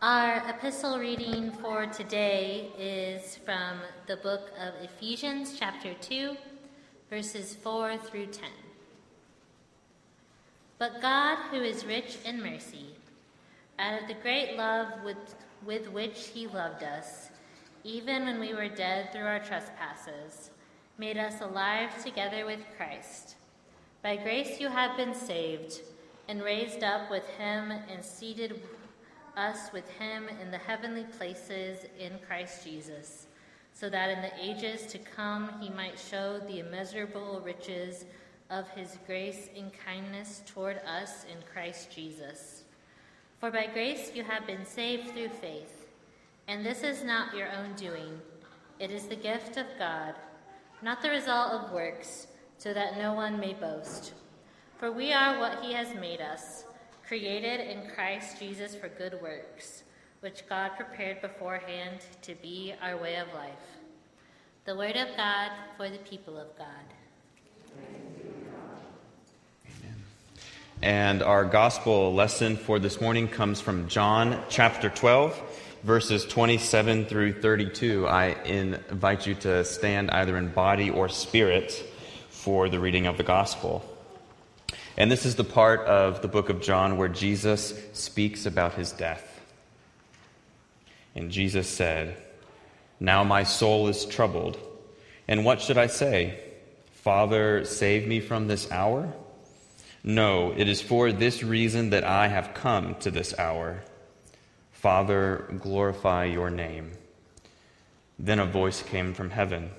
Our epistle reading for today is from the book of Ephesians, chapter 2, verses 4 through 10. But God, who is rich in mercy, out of the great love with, with which He loved us, even when we were dead through our trespasses, made us alive together with Christ. By grace you have been saved, and raised up with Him, and seated us with him in the heavenly places in Christ Jesus, so that in the ages to come he might show the immeasurable riches of his grace and kindness toward us in Christ Jesus. For by grace you have been saved through faith, and this is not your own doing, it is the gift of God, not the result of works, so that no one may boast. For we are what he has made us created in Christ Jesus for good works, which God prepared beforehand to be our way of life. The word of God for the people of God. Amen. And our gospel lesson for this morning comes from John chapter 12, verses 27 through 32. I invite you to stand either in body or spirit for the reading of the gospel. And this is the part of the book of John where Jesus speaks about his death. And Jesus said, Now my soul is troubled. And what should I say? Father, save me from this hour? No, it is for this reason that I have come to this hour. Father, glorify your name. Then a voice came from heaven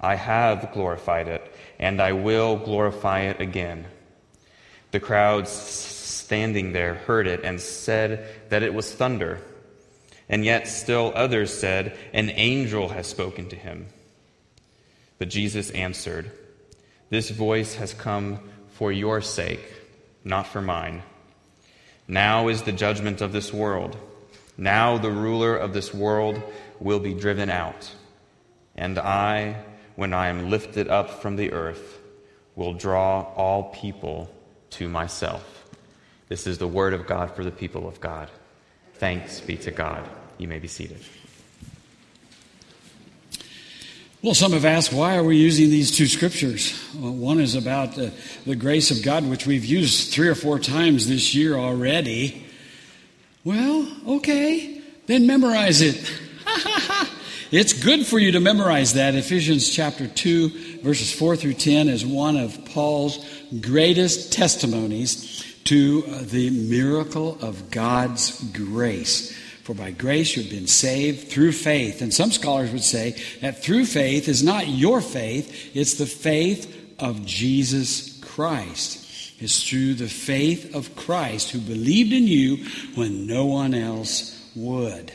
I have glorified it, and I will glorify it again. The crowds standing there heard it and said that it was thunder. And yet still others said, An angel has spoken to him. But Jesus answered, This voice has come for your sake, not for mine. Now is the judgment of this world. Now the ruler of this world will be driven out. And I, when I am lifted up from the earth, will draw all people to myself. This is the word of God for the people of God. Thanks be to God. You may be seated. Well, some have asked, why are we using these two scriptures? Well, one is about uh, the grace of God, which we've used three or four times this year already. Well, okay, then memorize it. it's good for you to memorize that. Ephesians chapter 2, verses 4 through 10 is one of Paul's greatest testimonies to uh, the miracle of God's grace. For by grace you have been saved through faith. And some scholars would say that through faith is not your faith, it's the faith of Jesus Christ. It's through the faith of Christ who believed in you when no one else would.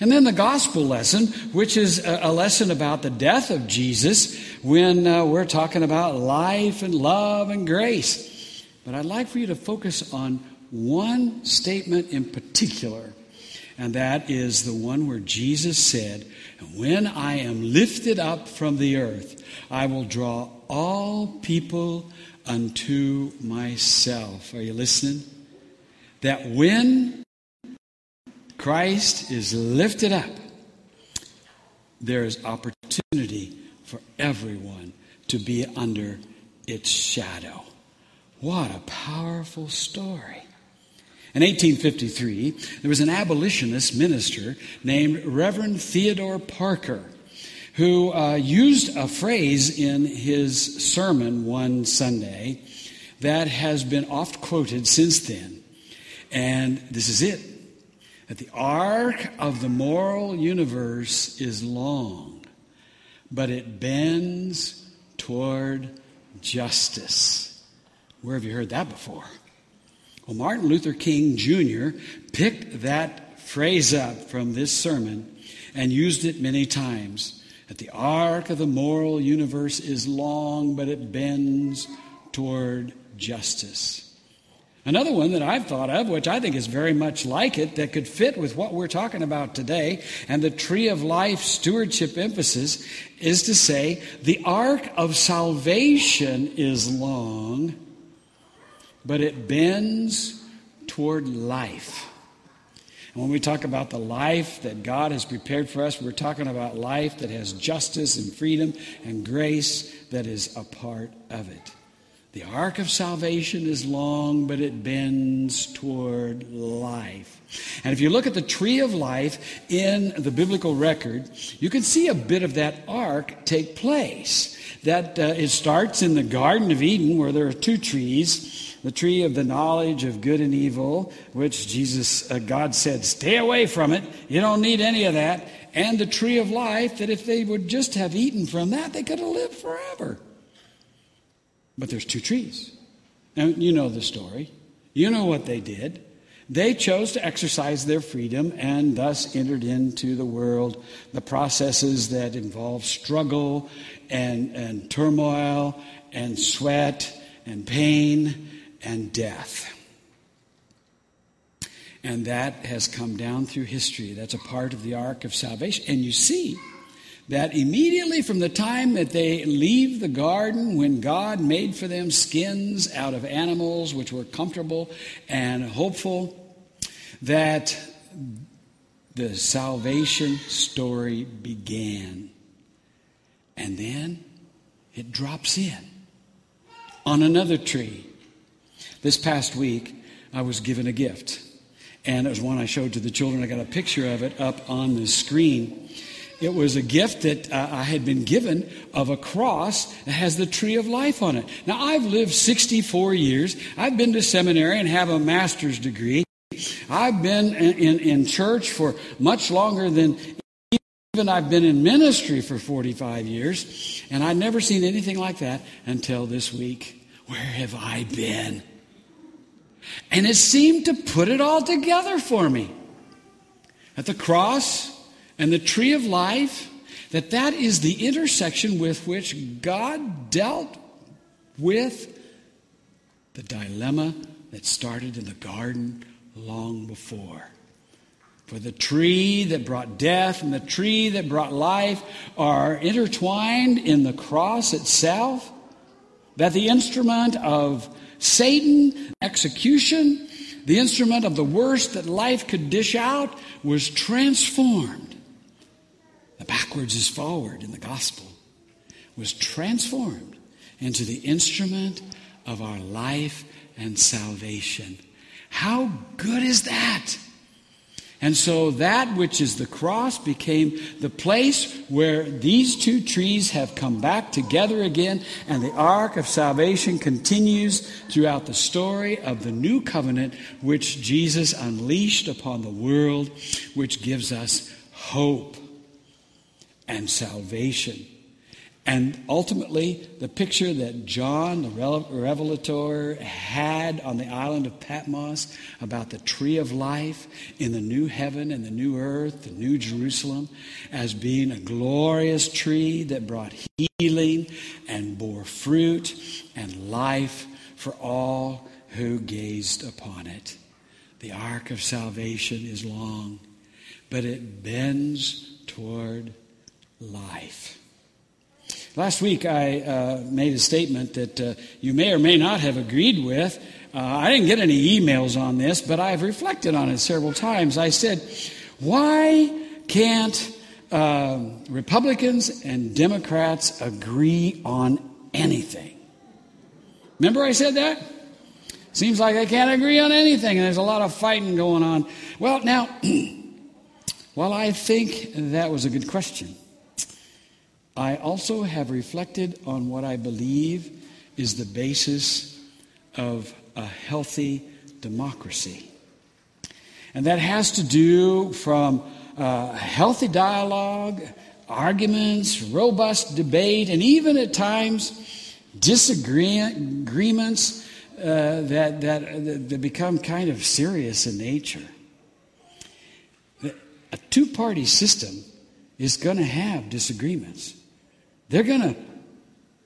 And then the gospel lesson, which is a lesson about the death of Jesus when uh, we're talking about life and love and grace. But I'd like for you to focus on one statement in particular, and that is the one where Jesus said, When I am lifted up from the earth, I will draw all people unto myself. Are you listening? That when Christ is lifted up, there is opportunity for everyone to be under its shadow. What a powerful story. In 1853, there was an abolitionist minister named Reverend Theodore Parker who uh, used a phrase in his sermon one Sunday that has been oft quoted since then. And this is it that the arc of the moral universe is long, but it bends toward justice. Where have you heard that before? Well, Martin Luther King Jr. picked that phrase up from this sermon and used it many times. That the arc of the moral universe is long, but it bends toward justice. Another one that I've thought of, which I think is very much like it, that could fit with what we're talking about today, and the tree of life stewardship emphasis, is to say the arc of salvation is long, but it bends toward life. And when we talk about the life that God has prepared for us, we're talking about life that has justice and freedom and grace that is a part of it. The arc of salvation is long, but it bends toward life. And if you look at the tree of life in the biblical record, you can see a bit of that arc take place. That uh, it starts in the Garden of Eden, where there are two trees the tree of the knowledge of good and evil, which Jesus, uh, God said, stay away from it. You don't need any of that. And the tree of life, that if they would just have eaten from that, they could have lived forever. But there's two trees. Now, you know the story. You know what they did. They chose to exercise their freedom and thus entered into the world the processes that involve struggle and, and turmoil and sweat and pain and death. And that has come down through history. That's a part of the arc of salvation. And you see, that immediately from the time that they leave the garden, when God made for them skins out of animals which were comfortable and hopeful, that the salvation story began. And then it drops in on another tree. This past week, I was given a gift. And it was one I showed to the children. I got a picture of it up on the screen. It was a gift that uh, I had been given of a cross that has the tree of life on it. Now, I've lived 64 years. I've been to seminary and have a master's degree. I've been in, in, in church for much longer than even I've been in ministry for 45 years, and I'd never seen anything like that until this week. Where have I been? And it seemed to put it all together for me. At the cross, and the tree of life, that that is the intersection with which God dealt with the dilemma that started in the garden long before. For the tree that brought death and the tree that brought life are intertwined in the cross itself, that the instrument of Satan execution, the instrument of the worst that life could dish out, was transformed the backwards is forward in the gospel, was transformed into the instrument of our life and salvation. How good is that? And so that which is the cross became the place where these two trees have come back together again, and the arc of salvation continues throughout the story of the new covenant which Jesus unleashed upon the world, which gives us hope and salvation. And ultimately, the picture that John, the revelator, had on the island of Patmos about the tree of life in the new heaven and the new earth, the new Jerusalem, as being a glorious tree that brought healing and bore fruit and life for all who gazed upon it. The arc of salvation is long, but it bends toward life. Last week, I uh, made a statement that uh, you may or may not have agreed with. Uh, I didn't get any emails on this, but I've reflected on it several times. I said, Why can't um, Republicans and Democrats agree on anything? Remember, I said that? Seems like they can't agree on anything, and there's a lot of fighting going on. Well, now, while I think that was a good question, I also have reflected on what I believe is the basis of a healthy democracy. And that has to do from uh, healthy dialogue, arguments, robust debate, and even at times disagreements uh, that, that, that become kind of serious in nature. A two party system is going to have disagreements. They're going to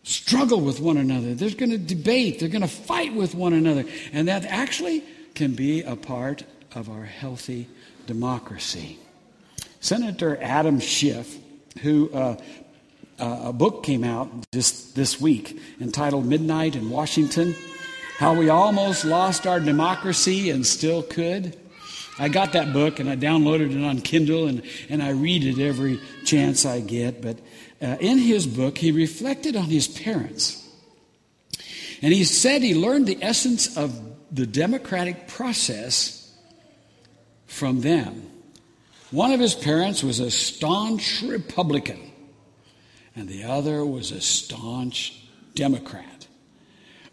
struggle with one another. They're going to debate. They're going to fight with one another. And that actually can be a part of our healthy democracy. Senator Adam Schiff, who uh, uh, a book came out just this week entitled Midnight in Washington How We Almost Lost Our Democracy and Still Could. I got that book and I downloaded it on Kindle and, and I read it every chance I get. But uh, in his book, he reflected on his parents. And he said he learned the essence of the democratic process from them. One of his parents was a staunch Republican, and the other was a staunch Democrat.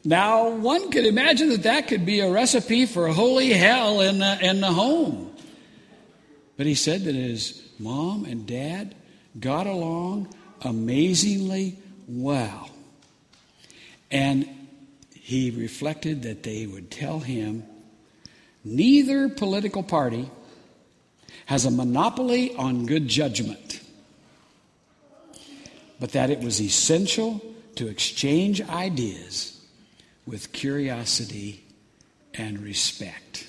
Now, one could imagine that that could be a recipe for holy hell in the, in the home. But he said that his mom and dad got along amazingly well. And he reflected that they would tell him neither political party has a monopoly on good judgment, but that it was essential to exchange ideas with curiosity and respect.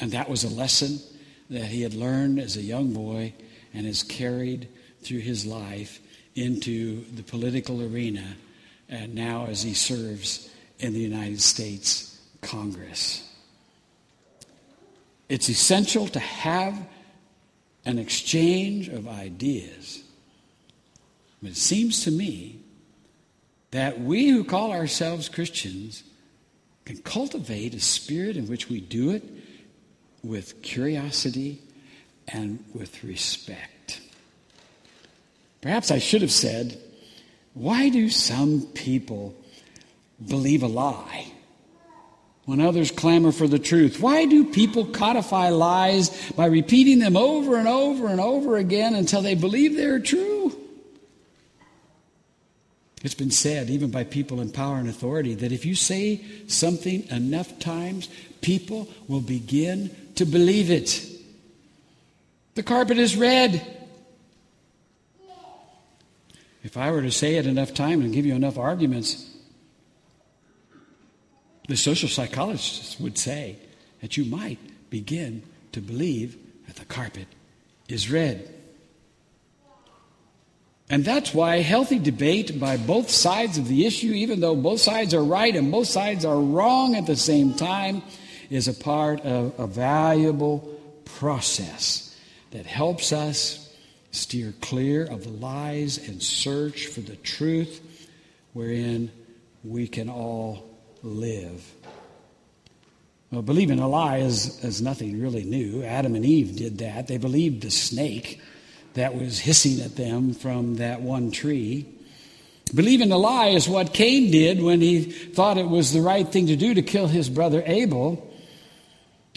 And that was a lesson that he had learned as a young boy and has carried through his life into the political arena and now as he serves in the United States Congress. It's essential to have an exchange of ideas. But it seems to me that we who call ourselves Christians can cultivate a spirit in which we do it with curiosity and with respect. Perhaps I should have said, why do some people believe a lie when others clamor for the truth? Why do people codify lies by repeating them over and over and over again until they believe they're true? It's been said, even by people in power and authority, that if you say something enough times, people will begin to believe it. The carpet is red. If I were to say it enough times and give you enough arguments, the social psychologists would say that you might begin to believe that the carpet is red. And that's why healthy debate by both sides of the issue, even though both sides are right and both sides are wrong at the same time, is a part of a valuable process that helps us steer clear of lies and search for the truth wherein we can all live. Well, believing a lie is, is nothing really new. Adam and Eve did that. They believed the snake that was hissing at them from that one tree. Believing a lie is what Cain did when he thought it was the right thing to do to kill his brother Abel.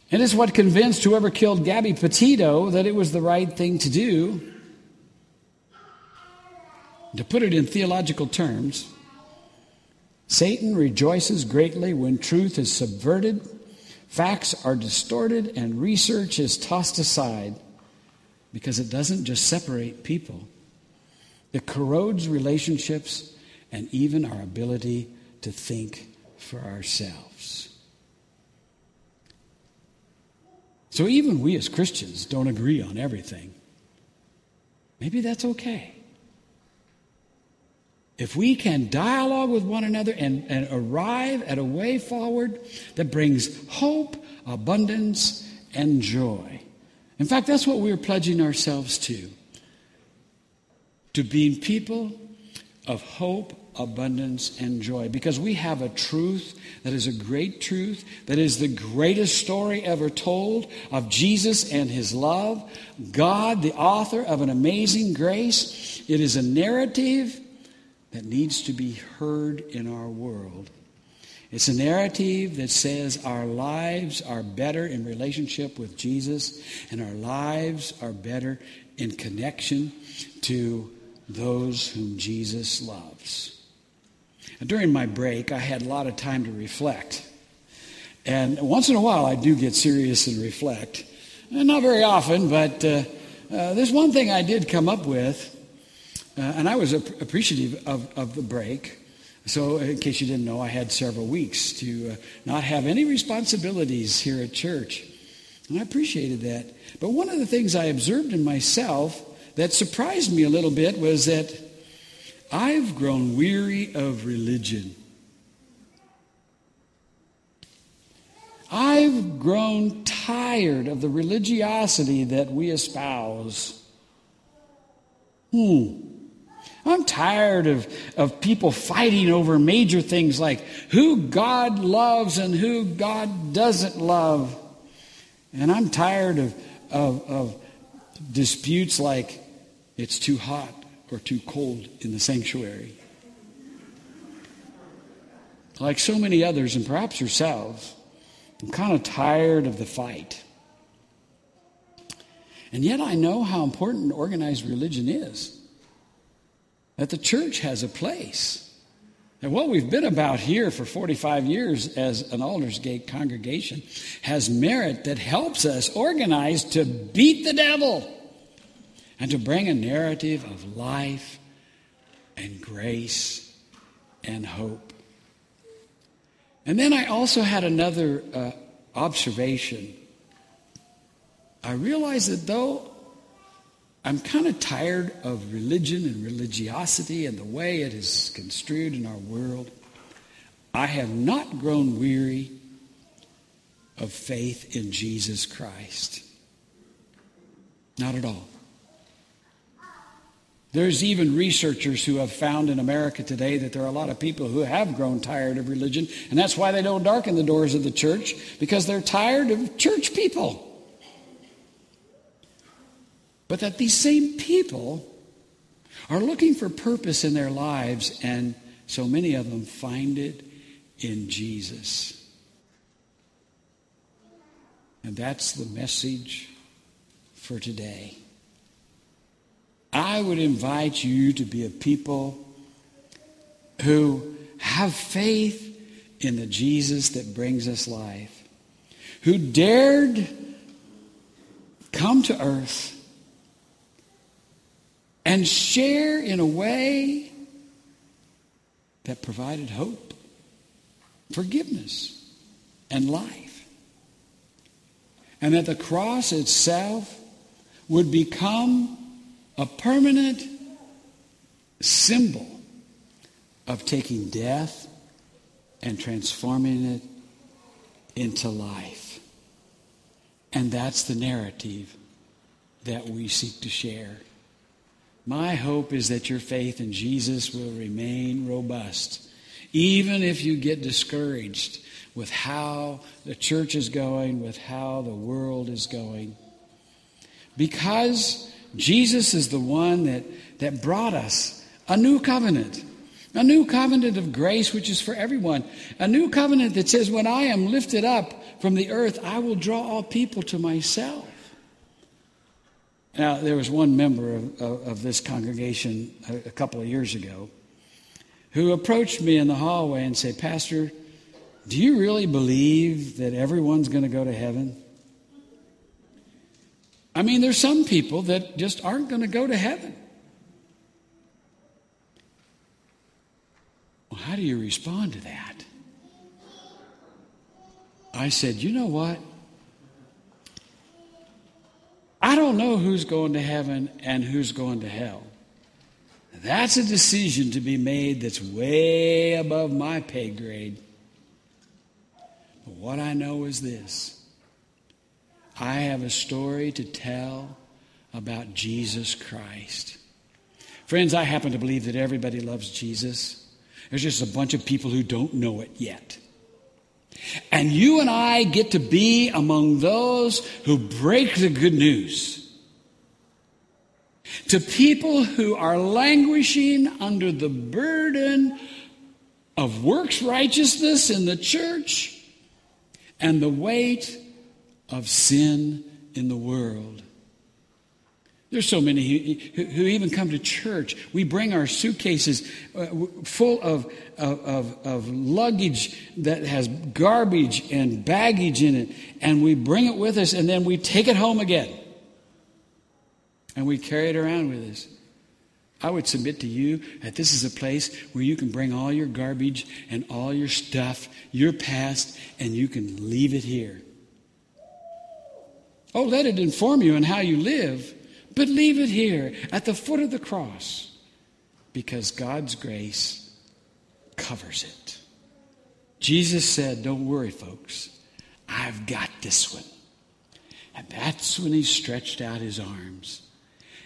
And it's what convinced whoever killed Gabby Petito that it was the right thing to do. To put it in theological terms, Satan rejoices greatly when truth is subverted, facts are distorted, and research is tossed aside because it doesn't just separate people, it corrodes relationships and even our ability to think for ourselves. So, even we as Christians don't agree on everything. Maybe that's okay. If we can dialogue with one another and, and arrive at a way forward that brings hope, abundance, and joy. In fact, that's what we're pledging ourselves to to being people of hope, abundance, and joy. Because we have a truth that is a great truth, that is the greatest story ever told of Jesus and his love. God, the author of an amazing grace. It is a narrative that needs to be heard in our world. It's a narrative that says our lives are better in relationship with Jesus and our lives are better in connection to those whom Jesus loves. During my break, I had a lot of time to reflect. And once in a while, I do get serious and reflect. And not very often, but uh, uh, there's one thing I did come up with, uh, and I was ap- appreciative of, of the break. So, in case you didn't know, I had several weeks to uh, not have any responsibilities here at church. And I appreciated that. But one of the things I observed in myself that surprised me a little bit was that I've grown weary of religion. I've grown tired of the religiosity that we espouse. Hmm. I'm tired of, of people fighting over major things like who God loves and who God doesn't love. And I'm tired of, of, of disputes like it's too hot or too cold in the sanctuary. Like so many others, and perhaps yourselves, I'm kind of tired of the fight. And yet I know how important organized religion is that the church has a place. And what we've been about here for 45 years as an Aldersgate congregation has merit that helps us organize to beat the devil and to bring a narrative of life and grace and hope. And then I also had another uh, observation. I realized that though I'm kind of tired of religion and religiosity and the way it is construed in our world. I have not grown weary of faith in Jesus Christ. Not at all. There's even researchers who have found in America today that there are a lot of people who have grown tired of religion, and that's why they don't darken the doors of the church, because they're tired of church people. But that these same people are looking for purpose in their lives, and so many of them find it in Jesus. And that's the message for today. I would invite you to be a people who have faith in the Jesus that brings us life, who dared come to earth and share in a way that provided hope, forgiveness, and life. And that the cross itself would become a permanent symbol of taking death and transforming it into life. And that's the narrative that we seek to share. My hope is that your faith in Jesus will remain robust, even if you get discouraged with how the church is going, with how the world is going. Because Jesus is the one that, that brought us a new covenant. A new covenant of grace, which is for everyone. A new covenant that says, When I am lifted up from the earth, I will draw all people to myself. Now, there was one member of, of, of this congregation a, a, couple of years ago who approached me in the hallway and said, Pastor, do you really believe that everyone's going to go to heaven? I mean, there's some people that just aren't going to go to heaven. Well, how do you respond to that? I said, you know what? I don't know who's going to heaven and who's going to hell. That's a decision to be made that's way above my pay grade. But what I know is this I have a story to tell about Jesus Christ. Friends, I happen to believe that everybody loves Jesus. There's just a bunch of people who don't know it yet. And you and I get to be among those who break the good news to people who are languishing under the burden of works righteousness in the church and the weight of sin in the world. There's so many who, who, even come to church. We bring our suitcases uh, full of, of, of, luggage that has garbage and baggage in it, and we bring it with us, and then we take it home again. And we carry it around with us. I would submit to you that this is a place where you can bring all your garbage and all your stuff, your past, and you can leave it here. Oh, let it inform you on how you live but leave it here at the foot of the cross because God's grace covers it. Jesus said, Don't worry, folks. I've got this one. And that's when he stretched out his arms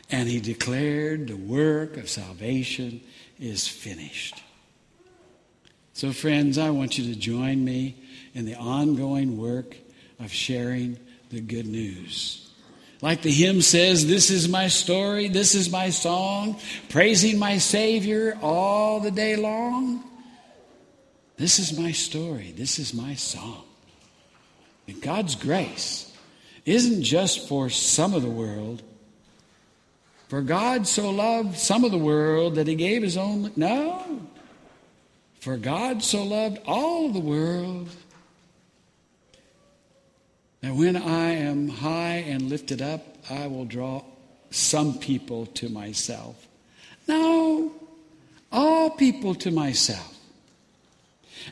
and he declared the work of salvation is finished. So, friends, I want you to join me in the ongoing work of sharing the good news. Like the hymn says, This is my story, this is my song, praising my Savior all the day long. This is my story, this is my song. And God's grace isn't just for some of the world. For God so loved some of the world that he gave his own. No. For God so loved all the world that when I am high and lifted up, I will draw some people to myself. No, all people to myself.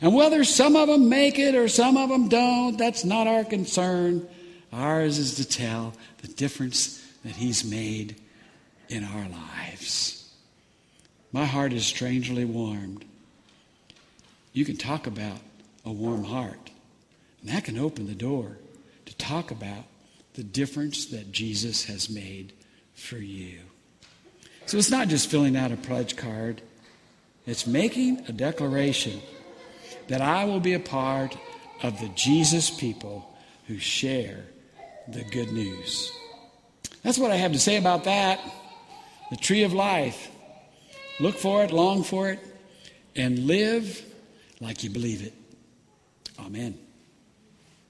And whether some of them make it or some of them don't, that's not our concern. Ours is to tell the difference that He's made in our lives. My heart is strangely warmed. You can talk about a warm heart, and that can open the door to talk about the difference that Jesus has made for you. So it's not just filling out a pledge card, it's making a declaration that I will be a part of the Jesus people who share the good news. That's what I have to say about that. The tree of life. Look for it, long for it, and live like you believe it. Amen.